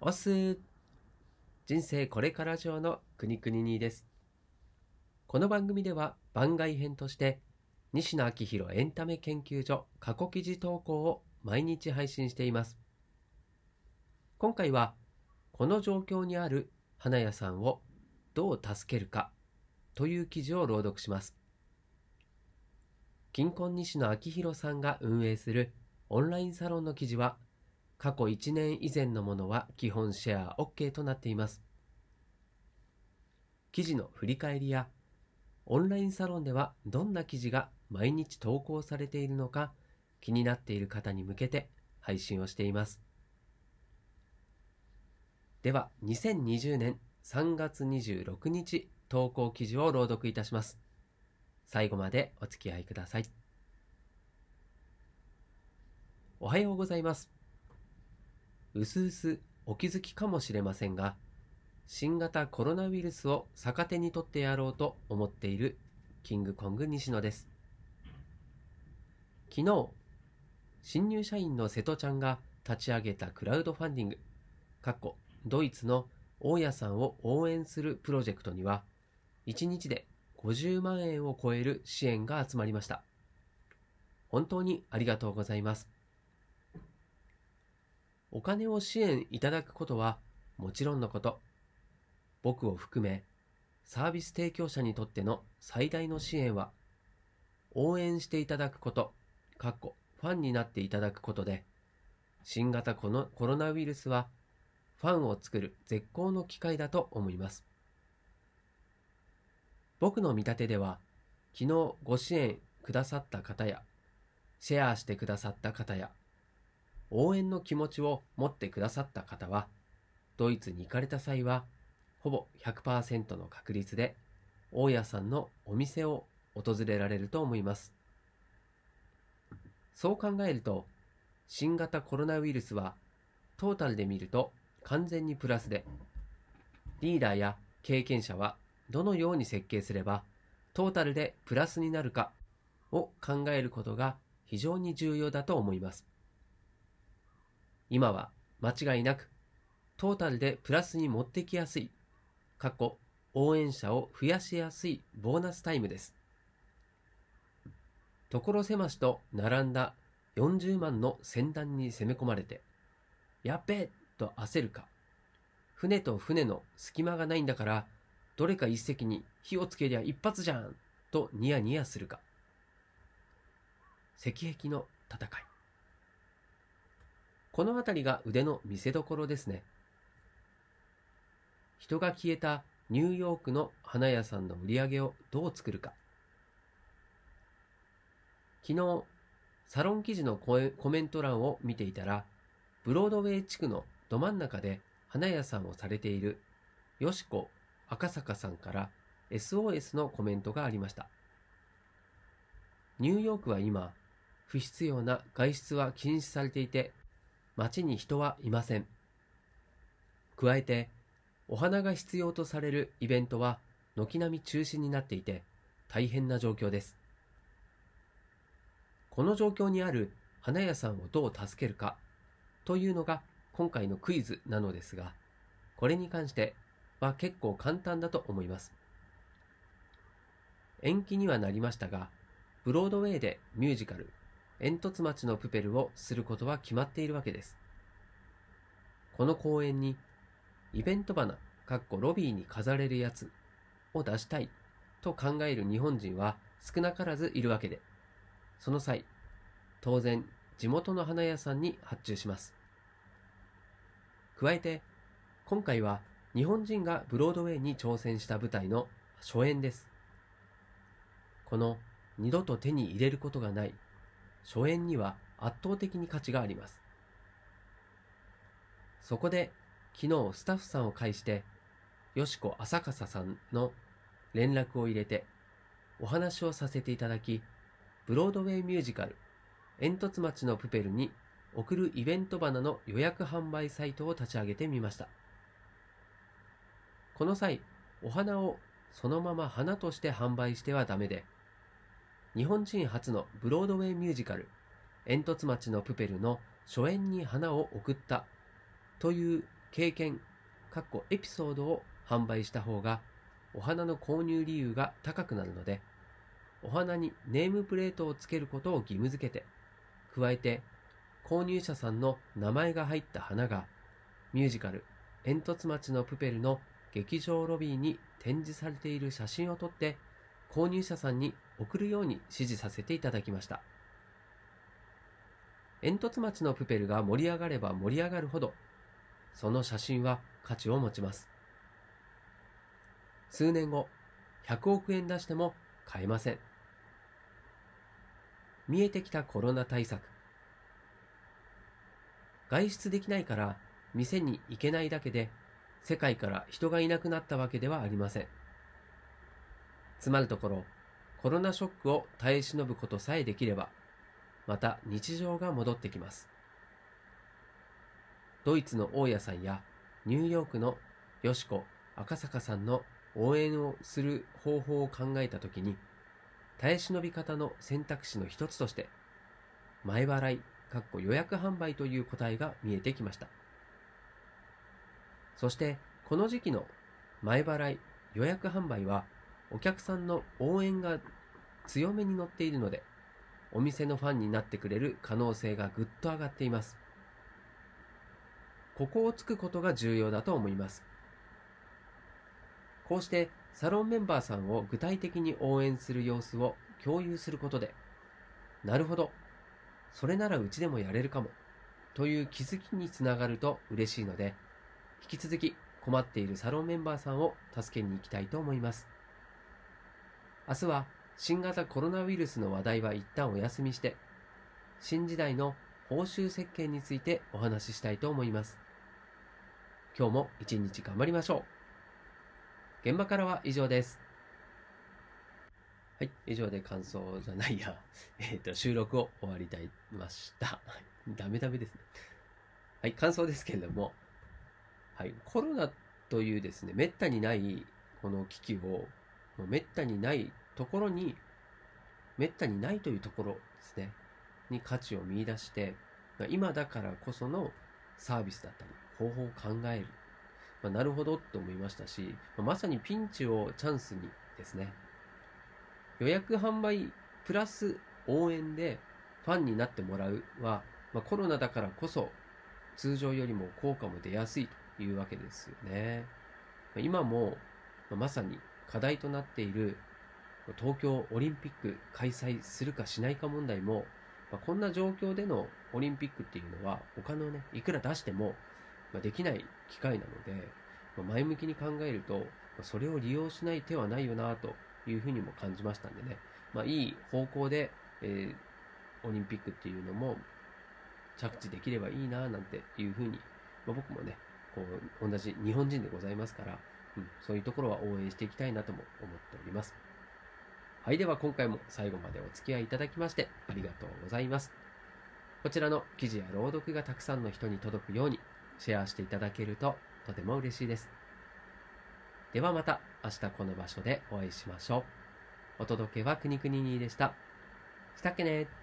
おす人生これから上のくにくににです。この番組では番外編として西野昭弘エンタメ研究所過去記事投稿を毎日配信しています。今回はこの状況にある花屋さんをどう助けるかという記事を朗読します。金婚西野昭弘さんが運営するオンラインサロンの記事は過去1年以前のものは基本シェア OK となっています。記事の振り返りやオンラインサロンではどんな記事が毎日投稿されているのか気になっている方に向けて配信をしています。では2020年3月26日投稿記事を朗読いたします。最後までお付き合いください。おはようございます。うすうすお気づきかもしれませんが、新型コロナウイルスを逆手に取ってやろうと思っているキングコング西野です。昨日、新入社員の瀬戸ちゃんが立ち上げたクラウドファンディング、かっこドイツの大家さんを応援するプロジェクトには、1日で50万円を超える支援が集まりました。本当にありがとうございます。お金を支援いただくことはもちろんのこと、僕を含めサービス提供者にとっての最大の支援は、応援していただくこと、かっこファンになっていただくことで、新型コロコロナウイルスはファンを作る絶好の機会だと思います。僕の見立てでは、昨日ご支援くださった方や、シェアしてくださった方や、応援の気持ちを持ってくださった方は、ドイツに行かれた際は、ほぼ100%の確率で、大家さんのお店を訪れられると思います。そう考えると、新型コロナウイルスは、トータルで見ると完全にプラスで、リーダーや経験者はどのように設計すれば、トータルでプラスになるかを考えることが非常に重要だと思います。今は間違いなくトータルでプラスに持ってきやすい、過去応援者を増やしやすいボーナスタイムです。所狭しと並んだ40万の船団に攻め込まれて、やっべえと焦るか、船と船の隙間がないんだから、どれか一隻に火をつけりゃ一発じゃんとニヤニヤするか。石壁の戦い。この辺りが腕の見せ所ですね。人が消えたニューヨークの花屋さんの売り上げをどう作るか。昨日、サロン記事のコメント欄を見ていたら、ブロードウェイ地区のど真ん中で花屋さんをされているよしこ赤坂さんから SOS のコメントがありました。ニューヨークは今、不必要な外出は禁止されていて、街に人はいません。加えて、お花が必要とされるイベントは軒並み中止になっていて、大変な状況です。この状況にある花屋さんをどう助けるかというのが今回のクイズなのですが、これに関しては結構簡単だと思います。延期にはなりましたが、ブロードウェイでミュージカル、煙突町のプペルをすることは決まっているわけです。この公演に、イベント花、かっこロビーに飾れるやつを出したいと考える日本人は少なからずいるわけで、その際、当然地元の花屋さんに発注します。加えて、今回は日本人がブロードウェイに挑戦した舞台の初演です。この二度と手に入れることがない初演には圧倒的に価値があります。そこで昨日スタッフさんを介して、よしこ浅笠さんの連絡を入れてお話をさせていただき、ブロードウェイミュージカル煙突町のプペルに送るイベント花の予約販売サイトを立ち上げてみました。この際、お花をそのまま花として販売してはダメで、日本人初のブロードウェイミュージカル煙突町のプペルの初演に花を送ったという経験、かっこエピソードを販売した方がお花の購入理由が高くなるので、お花にネームプレートをつけることを義務付けて、加えて購入者さんの名前が入った花がミュージカル煙突町のプペルの劇場ロビーに展示されている写真を撮って購入者さんに送るように指示させていただきました。煙突町のプペルが盛り上がれば盛り上がるほど、その写真は価値を持ちます。数年後、100億円出しても買えません。見えてきたコロナ対策。外出できないから店に行けないだけで世界から人がいなくなったわけではありません。つまるところ、コロナショックを耐え忍ぶことさえできれば、また日常が戻ってきます。ドイツの大家さんやニューヨークのよしこ赤坂さんの応援をする方法を考えたときに、耐え忍び方の選択肢の一つとして、前払い、かっこ予約販売という答えが見えてきました。そして、この時期の前払い、予約販売は、お客さんの応援が強めに乗っているので、お店のファンになってくれる可能性がぐっと上がっています。ここをつくことが重要だと思います。こうしてサロンメンバーさんを具体的に応援する様子を共有することで、なるほど、それならうちでもやれるかも、という気づきにつながると嬉しいので、引き続き困っているサロンメンバーさんを助けに行きたいと思います。明日は新型コロナウイルスの話題は一旦お休みして、新時代の報酬設計についてお話ししたいと思います。今日も一日頑張りましょう。現場からは以上です。はい、以上で感想じゃないや、えっ、ー、と、収録を終わりたいました。ダメダメですね。はい、感想ですけれども、はい、コロナというですね、めったにないこの危機を、もうめったにないところに、めったにないというところですね、に価値を見出して、まあ今だからこそのサービスだったり、方法を考える。まあ、なるほどと思いましたし、まさにピンチをチャンスにですね、予約販売プラス応援でファンになってもらうは、まあ、コロナだからこそ通常よりも効果も出やすいというわけですよね。今もまさに課題となっている東京オリンピック開催するかしないか問題も、まあ、こんな状況でのオリンピックっていうのはお金をね、いくら出しても、まあ、できない機会なので、まあ、前向きに考えると、まあ、それを利用しない手はないよなというふうにも感じましたんでね、まあ、いい方向で、えー、オリンピックっていうのも着地できればいいななんていうふうに、まあ、僕もね、こう同じ日本人でございますから、うん、そういうところは応援していきたいなとも思っております。はい、では今回も最後までお付き合いいただきましてありがとうございます。こちらの記事や朗読がたくさんの人に届くようにシェアしていただけるととても嬉しいです。ではまた明日この場所でお会いしましょう。お届けはくにくににでした。したっけね